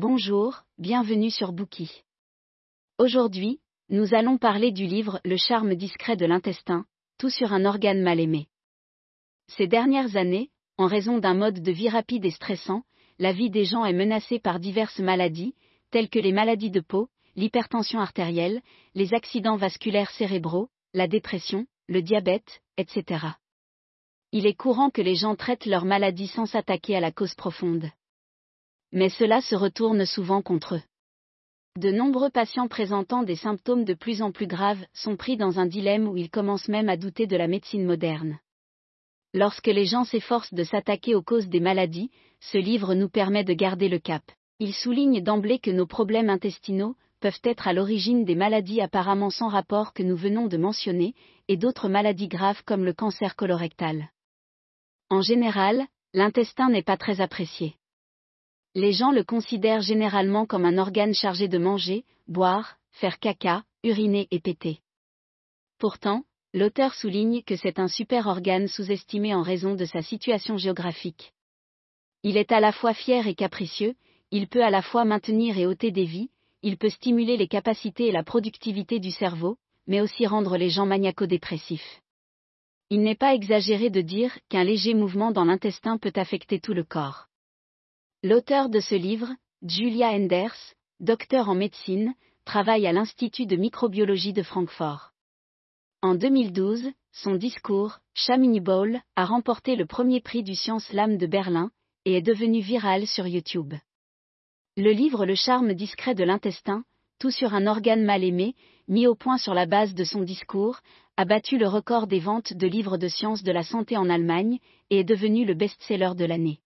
Bonjour, bienvenue sur Bookie. Aujourd'hui, nous allons parler du livre Le charme discret de l'intestin, tout sur un organe mal aimé. Ces dernières années, en raison d'un mode de vie rapide et stressant, la vie des gens est menacée par diverses maladies, telles que les maladies de peau, l'hypertension artérielle, les accidents vasculaires cérébraux, la dépression, le diabète, etc. Il est courant que les gens traitent leurs maladies sans s'attaquer à la cause profonde. Mais cela se retourne souvent contre eux. De nombreux patients présentant des symptômes de plus en plus graves sont pris dans un dilemme où ils commencent même à douter de la médecine moderne. Lorsque les gens s'efforcent de s'attaquer aux causes des maladies, ce livre nous permet de garder le cap. Il souligne d'emblée que nos problèmes intestinaux peuvent être à l'origine des maladies apparemment sans rapport que nous venons de mentionner, et d'autres maladies graves comme le cancer colorectal. En général, l'intestin n'est pas très apprécié les gens le considèrent généralement comme un organe chargé de manger, boire, faire caca, uriner et péter. Pourtant, l'auteur souligne que c'est un super organe sous-estimé en raison de sa situation géographique. Il est à la fois fier et capricieux, il peut à la fois maintenir et ôter des vies, il peut stimuler les capacités et la productivité du cerveau, mais aussi rendre les gens maniaco-dépressifs. Il n'est pas exagéré de dire qu'un léger mouvement dans l'intestin peut affecter tout le corps. L'auteur de ce livre, Julia Enders, docteur en médecine, travaille à l'Institut de microbiologie de Francfort. En 2012, son discours, Chamini Bowl, a remporté le premier prix du Science Lame de Berlin, et est devenu viral sur YouTube. Le livre Le charme discret de l'intestin, tout sur un organe mal aimé, mis au point sur la base de son discours, a battu le record des ventes de livres de sciences de la santé en Allemagne, et est devenu le best-seller de l'année.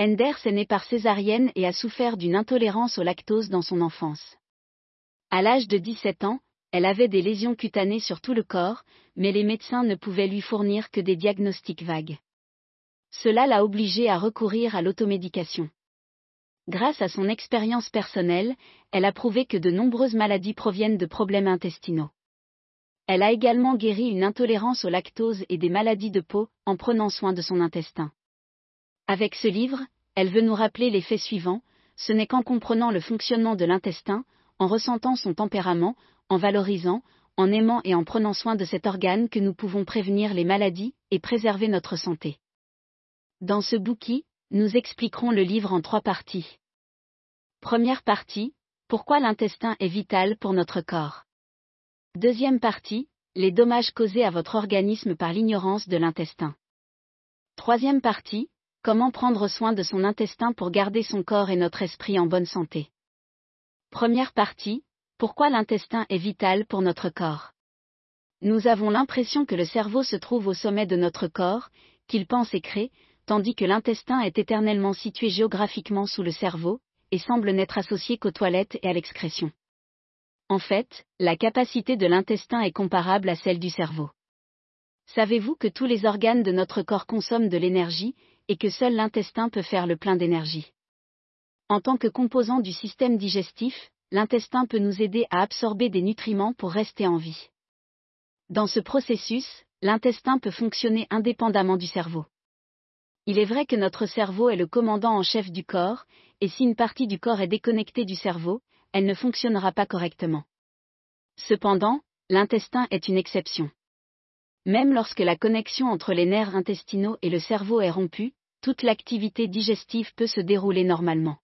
Enders est né par césarienne et a souffert d'une intolérance au lactose dans son enfance. À l'âge de 17 ans, elle avait des lésions cutanées sur tout le corps, mais les médecins ne pouvaient lui fournir que des diagnostics vagues. Cela l'a obligée à recourir à l'automédication. Grâce à son expérience personnelle, elle a prouvé que de nombreuses maladies proviennent de problèmes intestinaux. Elle a également guéri une intolérance au lactose et des maladies de peau en prenant soin de son intestin. Avec ce livre, elle veut nous rappeler les faits suivants, ce n'est qu'en comprenant le fonctionnement de l'intestin, en ressentant son tempérament, en valorisant, en aimant et en prenant soin de cet organe que nous pouvons prévenir les maladies et préserver notre santé. Dans ce bouquin, nous expliquerons le livre en trois parties. Première partie, pourquoi l'intestin est vital pour notre corps. Deuxième partie, les dommages causés à votre organisme par l'ignorance de l'intestin. Troisième partie, Comment prendre soin de son intestin pour garder son corps et notre esprit en bonne santé? Première partie, pourquoi l'intestin est vital pour notre corps? Nous avons l'impression que le cerveau se trouve au sommet de notre corps, qu'il pense et crée, tandis que l'intestin est éternellement situé géographiquement sous le cerveau, et semble n'être associé qu'aux toilettes et à l'excrétion. En fait, la capacité de l'intestin est comparable à celle du cerveau. Savez-vous que tous les organes de notre corps consomment de l'énergie, et que seul l'intestin peut faire le plein d'énergie. En tant que composant du système digestif, l'intestin peut nous aider à absorber des nutriments pour rester en vie. Dans ce processus, l'intestin peut fonctionner indépendamment du cerveau. Il est vrai que notre cerveau est le commandant en chef du corps, et si une partie du corps est déconnectée du cerveau, elle ne fonctionnera pas correctement. Cependant, l'intestin est une exception. Même lorsque la connexion entre les nerfs intestinaux et le cerveau est rompue, toute l'activité digestive peut se dérouler normalement.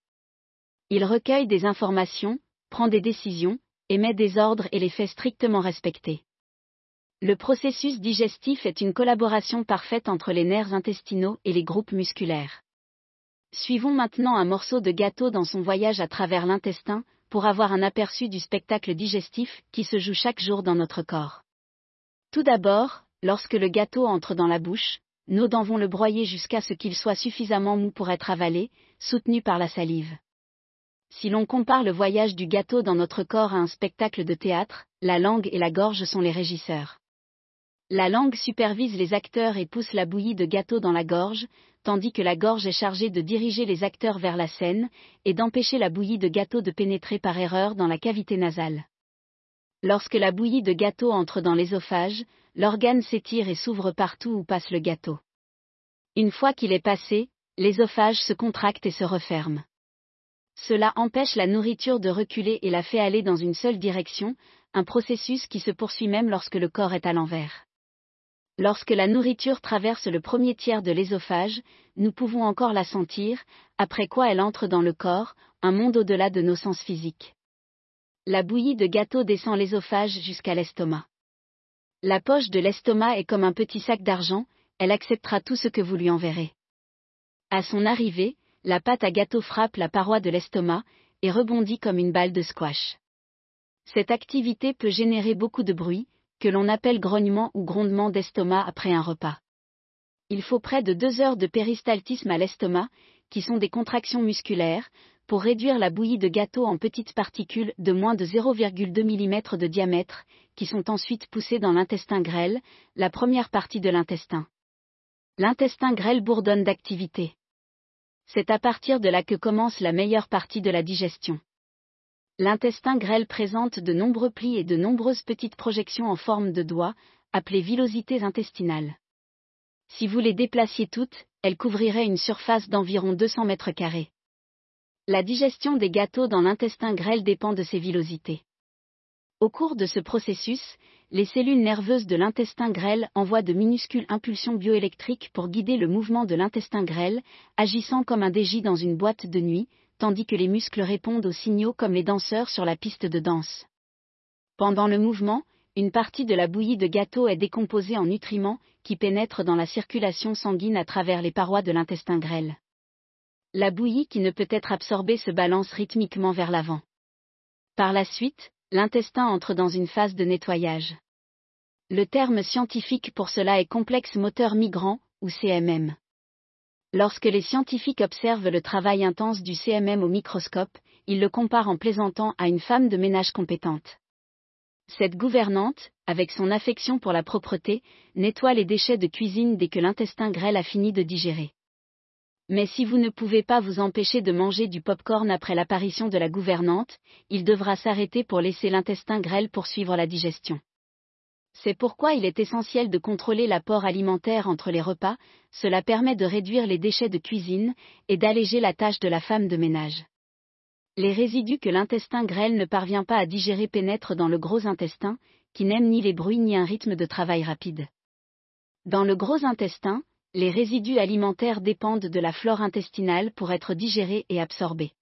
Il recueille des informations, prend des décisions, émet des ordres et les fait strictement respecter. Le processus digestif est une collaboration parfaite entre les nerfs intestinaux et les groupes musculaires. Suivons maintenant un morceau de gâteau dans son voyage à travers l'intestin, pour avoir un aperçu du spectacle digestif qui se joue chaque jour dans notre corps. Tout d'abord, lorsque le gâteau entre dans la bouche, nos dents vont le broyer jusqu'à ce qu'il soit suffisamment mou pour être avalé, soutenu par la salive. Si l'on compare le voyage du gâteau dans notre corps à un spectacle de théâtre, la langue et la gorge sont les régisseurs. La langue supervise les acteurs et pousse la bouillie de gâteau dans la gorge, tandis que la gorge est chargée de diriger les acteurs vers la scène, et d'empêcher la bouillie de gâteau de pénétrer par erreur dans la cavité nasale. Lorsque la bouillie de gâteau entre dans l'ésophage, l'organe s'étire et s'ouvre partout où passe le gâteau. Une fois qu'il est passé, l'ésophage se contracte et se referme. Cela empêche la nourriture de reculer et la fait aller dans une seule direction, un processus qui se poursuit même lorsque le corps est à l'envers. Lorsque la nourriture traverse le premier tiers de l'ésophage, nous pouvons encore la sentir, après quoi elle entre dans le corps, un monde au-delà de nos sens physiques. La bouillie de gâteau descend l'ésophage jusqu'à l'estomac. La poche de l'estomac est comme un petit sac d'argent, elle acceptera tout ce que vous lui enverrez. À son arrivée, la pâte à gâteau frappe la paroi de l'estomac et rebondit comme une balle de squash. Cette activité peut générer beaucoup de bruit, que l'on appelle grognement ou grondement d'estomac après un repas. Il faut près de deux heures de péristaltisme à l'estomac, qui sont des contractions musculaires, pour réduire la bouillie de gâteau en petites particules de moins de 0,2 mm de diamètre, qui sont ensuite poussées dans l'intestin grêle, la première partie de l'intestin. L'intestin grêle bourdonne d'activité. C'est à partir de là que commence la meilleure partie de la digestion. L'intestin grêle présente de nombreux plis et de nombreuses petites projections en forme de doigts, appelées villosités intestinales. Si vous les déplaciez toutes, elles couvriraient une surface d'environ 200 mètres carrés. La digestion des gâteaux dans l'intestin grêle dépend de ces villosités. Au cours de ce processus, les cellules nerveuses de l'intestin grêle envoient de minuscules impulsions bioélectriques pour guider le mouvement de l'intestin grêle, agissant comme un DJ dans une boîte de nuit, tandis que les muscles répondent aux signaux comme les danseurs sur la piste de danse. Pendant le mouvement, une partie de la bouillie de gâteau est décomposée en nutriments qui pénètrent dans la circulation sanguine à travers les parois de l'intestin grêle. La bouillie qui ne peut être absorbée se balance rythmiquement vers l'avant. Par la suite, l'intestin entre dans une phase de nettoyage. Le terme scientifique pour cela est complexe moteur migrant, ou CMM. Lorsque les scientifiques observent le travail intense du CMM au microscope, ils le comparent en plaisantant à une femme de ménage compétente. Cette gouvernante, avec son affection pour la propreté, nettoie les déchets de cuisine dès que l'intestin grêle a fini de digérer. Mais si vous ne pouvez pas vous empêcher de manger du pop-corn après l'apparition de la gouvernante, il devra s'arrêter pour laisser l'intestin grêle poursuivre la digestion. C'est pourquoi il est essentiel de contrôler l'apport alimentaire entre les repas, cela permet de réduire les déchets de cuisine et d'alléger la tâche de la femme de ménage. Les résidus que l'intestin grêle ne parvient pas à digérer pénètrent dans le gros intestin, qui n'aime ni les bruits ni un rythme de travail rapide. Dans le gros intestin, les résidus alimentaires dépendent de la flore intestinale pour être digérés et absorbés.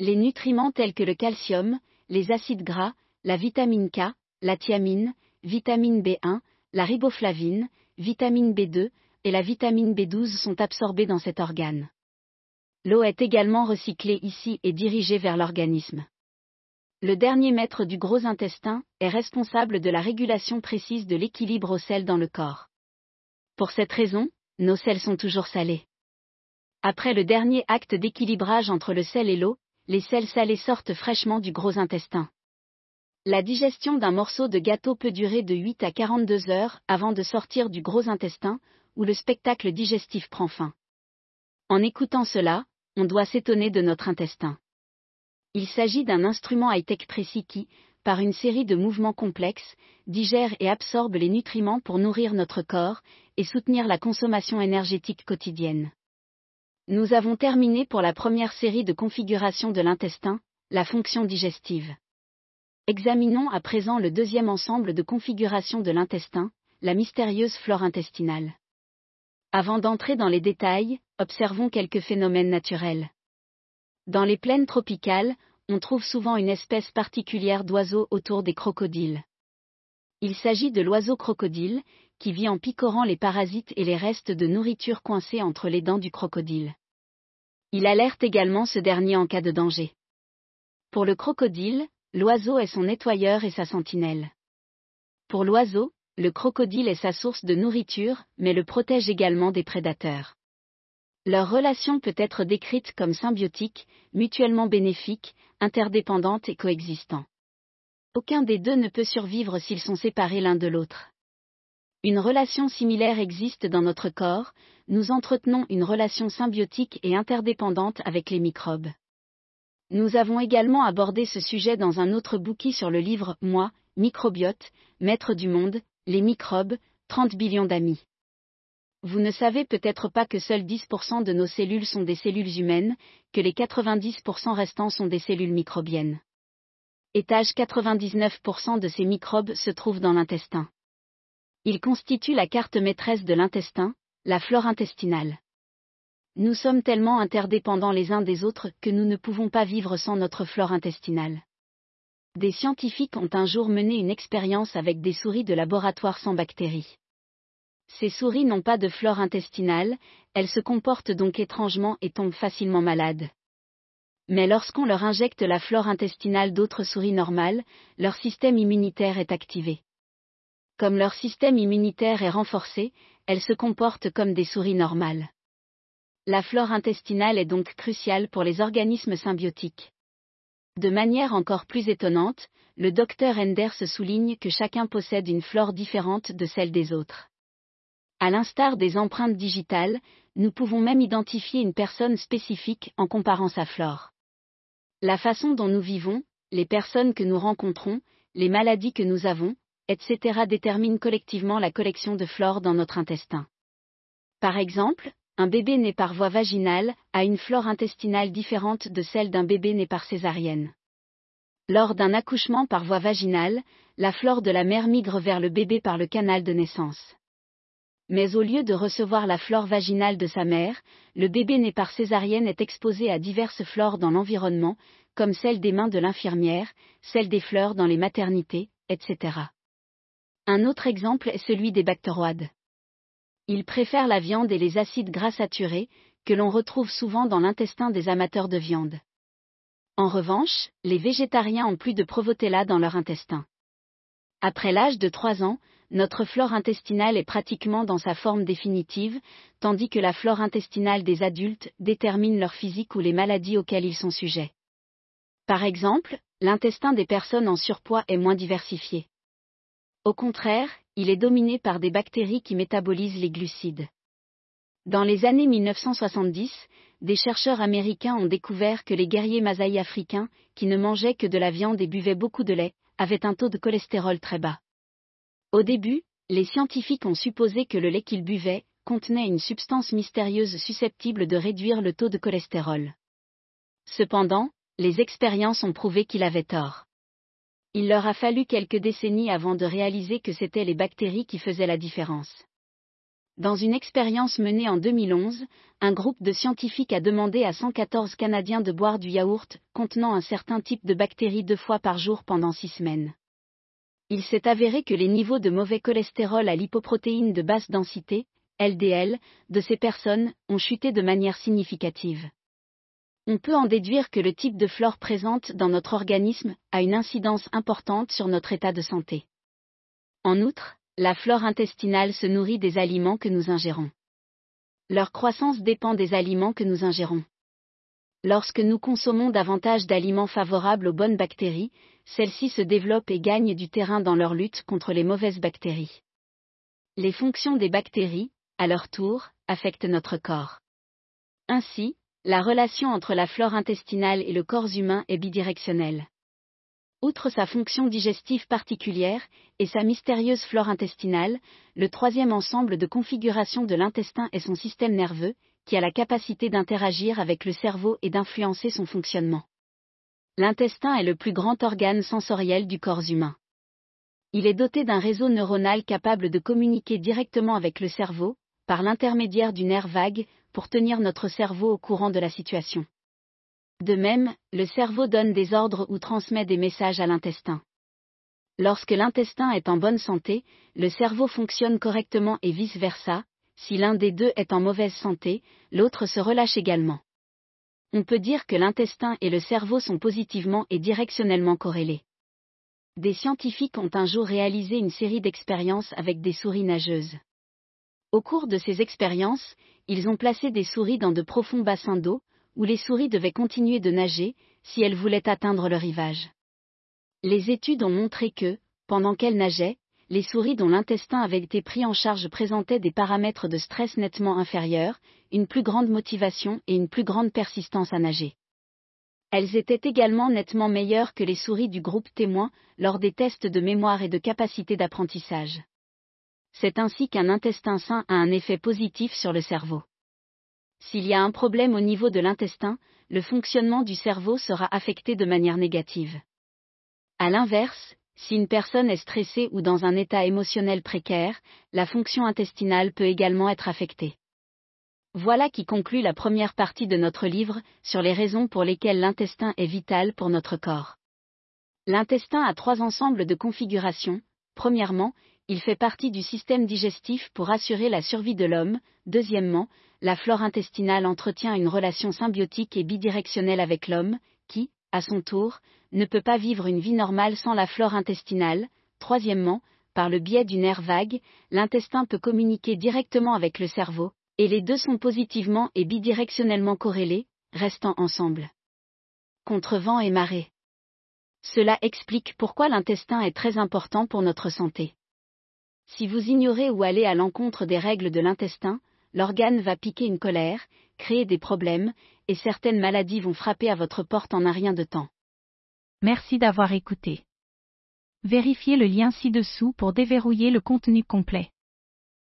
Les nutriments tels que le calcium, les acides gras, la vitamine K, la thiamine, vitamine B1, la riboflavine, vitamine B2 et la vitamine B12 sont absorbées dans cet organe. L'eau est également recyclée ici et dirigée vers l'organisme. Le dernier maître du gros intestin est responsable de la régulation précise de l'équilibre au sel dans le corps. Pour cette raison, nos sels sont toujours salés. Après le dernier acte d'équilibrage entre le sel et l'eau, les sels salés sortent fraîchement du gros intestin. La digestion d'un morceau de gâteau peut durer de 8 à 42 heures avant de sortir du gros intestin, où le spectacle digestif prend fin. En écoutant cela, on doit s'étonner de notre intestin. Il s'agit d'un instrument high-tech précis qui, par une série de mouvements complexes, digère et absorbe les nutriments pour nourrir notre corps et soutenir la consommation énergétique quotidienne. Nous avons terminé pour la première série de configuration de l'intestin, la fonction digestive. Examinons à présent le deuxième ensemble de configuration de l'intestin, la mystérieuse flore intestinale. Avant d'entrer dans les détails, observons quelques phénomènes naturels. Dans les plaines tropicales, on trouve souvent une espèce particulière d'oiseau autour des crocodiles. Il s'agit de l'oiseau crocodile, qui vit en picorant les parasites et les restes de nourriture coincés entre les dents du crocodile. Il alerte également ce dernier en cas de danger. Pour le crocodile, L'oiseau est son nettoyeur et sa sentinelle. Pour l'oiseau, le crocodile est sa source de nourriture, mais le protège également des prédateurs. Leur relation peut être décrite comme symbiotique, mutuellement bénéfique, interdépendante et coexistant. Aucun des deux ne peut survivre s'ils sont séparés l'un de l'autre. Une relation similaire existe dans notre corps, nous entretenons une relation symbiotique et interdépendante avec les microbes. Nous avons également abordé ce sujet dans un autre bouquin sur le livre Moi, microbiote, maître du monde, les microbes, 30 billions d'amis. Vous ne savez peut-être pas que seuls 10% de nos cellules sont des cellules humaines, que les 90% restants sont des cellules microbiennes. Étage 99% de ces microbes se trouvent dans l'intestin. Ils constituent la carte maîtresse de l'intestin, la flore intestinale. Nous sommes tellement interdépendants les uns des autres que nous ne pouvons pas vivre sans notre flore intestinale. Des scientifiques ont un jour mené une expérience avec des souris de laboratoire sans bactéries. Ces souris n'ont pas de flore intestinale, elles se comportent donc étrangement et tombent facilement malades. Mais lorsqu'on leur injecte la flore intestinale d'autres souris normales, leur système immunitaire est activé. Comme leur système immunitaire est renforcé, elles se comportent comme des souris normales. La flore intestinale est donc cruciale pour les organismes symbiotiques. De manière encore plus étonnante, le docteur Enders souligne que chacun possède une flore différente de celle des autres. À l'instar des empreintes digitales, nous pouvons même identifier une personne spécifique en comparant sa flore. La façon dont nous vivons, les personnes que nous rencontrons, les maladies que nous avons, etc. déterminent collectivement la collection de flore dans notre intestin. Par exemple, un bébé né par voie vaginale a une flore intestinale différente de celle d'un bébé né par césarienne. Lors d'un accouchement par voie vaginale, la flore de la mère migre vers le bébé par le canal de naissance. Mais au lieu de recevoir la flore vaginale de sa mère, le bébé né par césarienne est exposé à diverses flores dans l'environnement, comme celle des mains de l'infirmière, celle des fleurs dans les maternités, etc. Un autre exemple est celui des bactéroides. Ils préfèrent la viande et les acides gras saturés, que l'on retrouve souvent dans l'intestin des amateurs de viande. En revanche, les végétariens ont plus de Provotella dans leur intestin. Après l'âge de 3 ans, notre flore intestinale est pratiquement dans sa forme définitive, tandis que la flore intestinale des adultes détermine leur physique ou les maladies auxquelles ils sont sujets. Par exemple, l'intestin des personnes en surpoids est moins diversifié. Au contraire, il est dominé par des bactéries qui métabolisent les glucides. Dans les années 1970, des chercheurs américains ont découvert que les guerriers Masaï africains, qui ne mangeaient que de la viande et buvaient beaucoup de lait, avaient un taux de cholestérol très bas. Au début, les scientifiques ont supposé que le lait qu'ils buvaient contenait une substance mystérieuse susceptible de réduire le taux de cholestérol. Cependant, les expériences ont prouvé qu'il avait tort. Il leur a fallu quelques décennies avant de réaliser que c'étaient les bactéries qui faisaient la différence. Dans une expérience menée en 2011, un groupe de scientifiques a demandé à 114 Canadiens de boire du yaourt contenant un certain type de bactéries deux fois par jour pendant six semaines. Il s'est avéré que les niveaux de mauvais cholestérol à lipoprotéines de basse densité, LDL, de ces personnes ont chuté de manière significative. On peut en déduire que le type de flore présente dans notre organisme a une incidence importante sur notre état de santé. En outre, la flore intestinale se nourrit des aliments que nous ingérons. Leur croissance dépend des aliments que nous ingérons. Lorsque nous consommons davantage d'aliments favorables aux bonnes bactéries, celles-ci se développent et gagnent du terrain dans leur lutte contre les mauvaises bactéries. Les fonctions des bactéries, à leur tour, affectent notre corps. Ainsi, la relation entre la flore intestinale et le corps humain est bidirectionnelle. Outre sa fonction digestive particulière et sa mystérieuse flore intestinale, le troisième ensemble de configuration de l'intestin est son système nerveux, qui a la capacité d'interagir avec le cerveau et d'influencer son fonctionnement. L'intestin est le plus grand organe sensoriel du corps humain. Il est doté d'un réseau neuronal capable de communiquer directement avec le cerveau, par l'intermédiaire du nerf vague, pour tenir notre cerveau au courant de la situation. De même, le cerveau donne des ordres ou transmet des messages à l'intestin. Lorsque l'intestin est en bonne santé, le cerveau fonctionne correctement et vice-versa, si l'un des deux est en mauvaise santé, l'autre se relâche également. On peut dire que l'intestin et le cerveau sont positivement et directionnellement corrélés. Des scientifiques ont un jour réalisé une série d'expériences avec des souris nageuses. Au cours de ces expériences, ils ont placé des souris dans de profonds bassins d'eau, où les souris devaient continuer de nager, si elles voulaient atteindre le rivage. Les études ont montré que, pendant qu'elles nageaient, les souris dont l'intestin avait été pris en charge présentaient des paramètres de stress nettement inférieurs, une plus grande motivation et une plus grande persistance à nager. Elles étaient également nettement meilleures que les souris du groupe témoin lors des tests de mémoire et de capacité d'apprentissage. C'est ainsi qu'un intestin sain a un effet positif sur le cerveau. S'il y a un problème au niveau de l'intestin, le fonctionnement du cerveau sera affecté de manière négative. A l'inverse, si une personne est stressée ou dans un état émotionnel précaire, la fonction intestinale peut également être affectée. Voilà qui conclut la première partie de notre livre sur les raisons pour lesquelles l'intestin est vital pour notre corps. L'intestin a trois ensembles de configurations. Premièrement, il fait partie du système digestif pour assurer la survie de l'homme. Deuxièmement, la flore intestinale entretient une relation symbiotique et bidirectionnelle avec l'homme, qui, à son tour, ne peut pas vivre une vie normale sans la flore intestinale. Troisièmement, par le biais du nerf vague, l'intestin peut communiquer directement avec le cerveau, et les deux sont positivement et bidirectionnellement corrélés, restant ensemble. Contre vent et marée. Cela explique pourquoi l'intestin est très important pour notre santé. Si vous ignorez ou allez à l'encontre des règles de l'intestin, l'organe va piquer une colère, créer des problèmes, et certaines maladies vont frapper à votre porte en un rien de temps. Merci d'avoir écouté. Vérifiez le lien ci-dessous pour déverrouiller le contenu complet.